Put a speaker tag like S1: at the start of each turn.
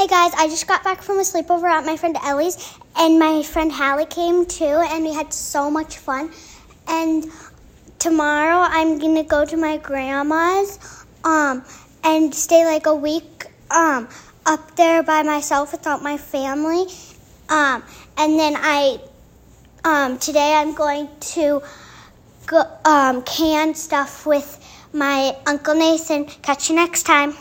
S1: Hey guys, I just got back from a sleepover at my friend Ellie's, and my friend Hallie came too, and we had so much fun. And tomorrow I'm gonna go to my grandma's, um, and stay like a week, um, up there by myself without my family. Um, and then I, um, today I'm going to go, um, can stuff with my Uncle Nathan. Catch you next time.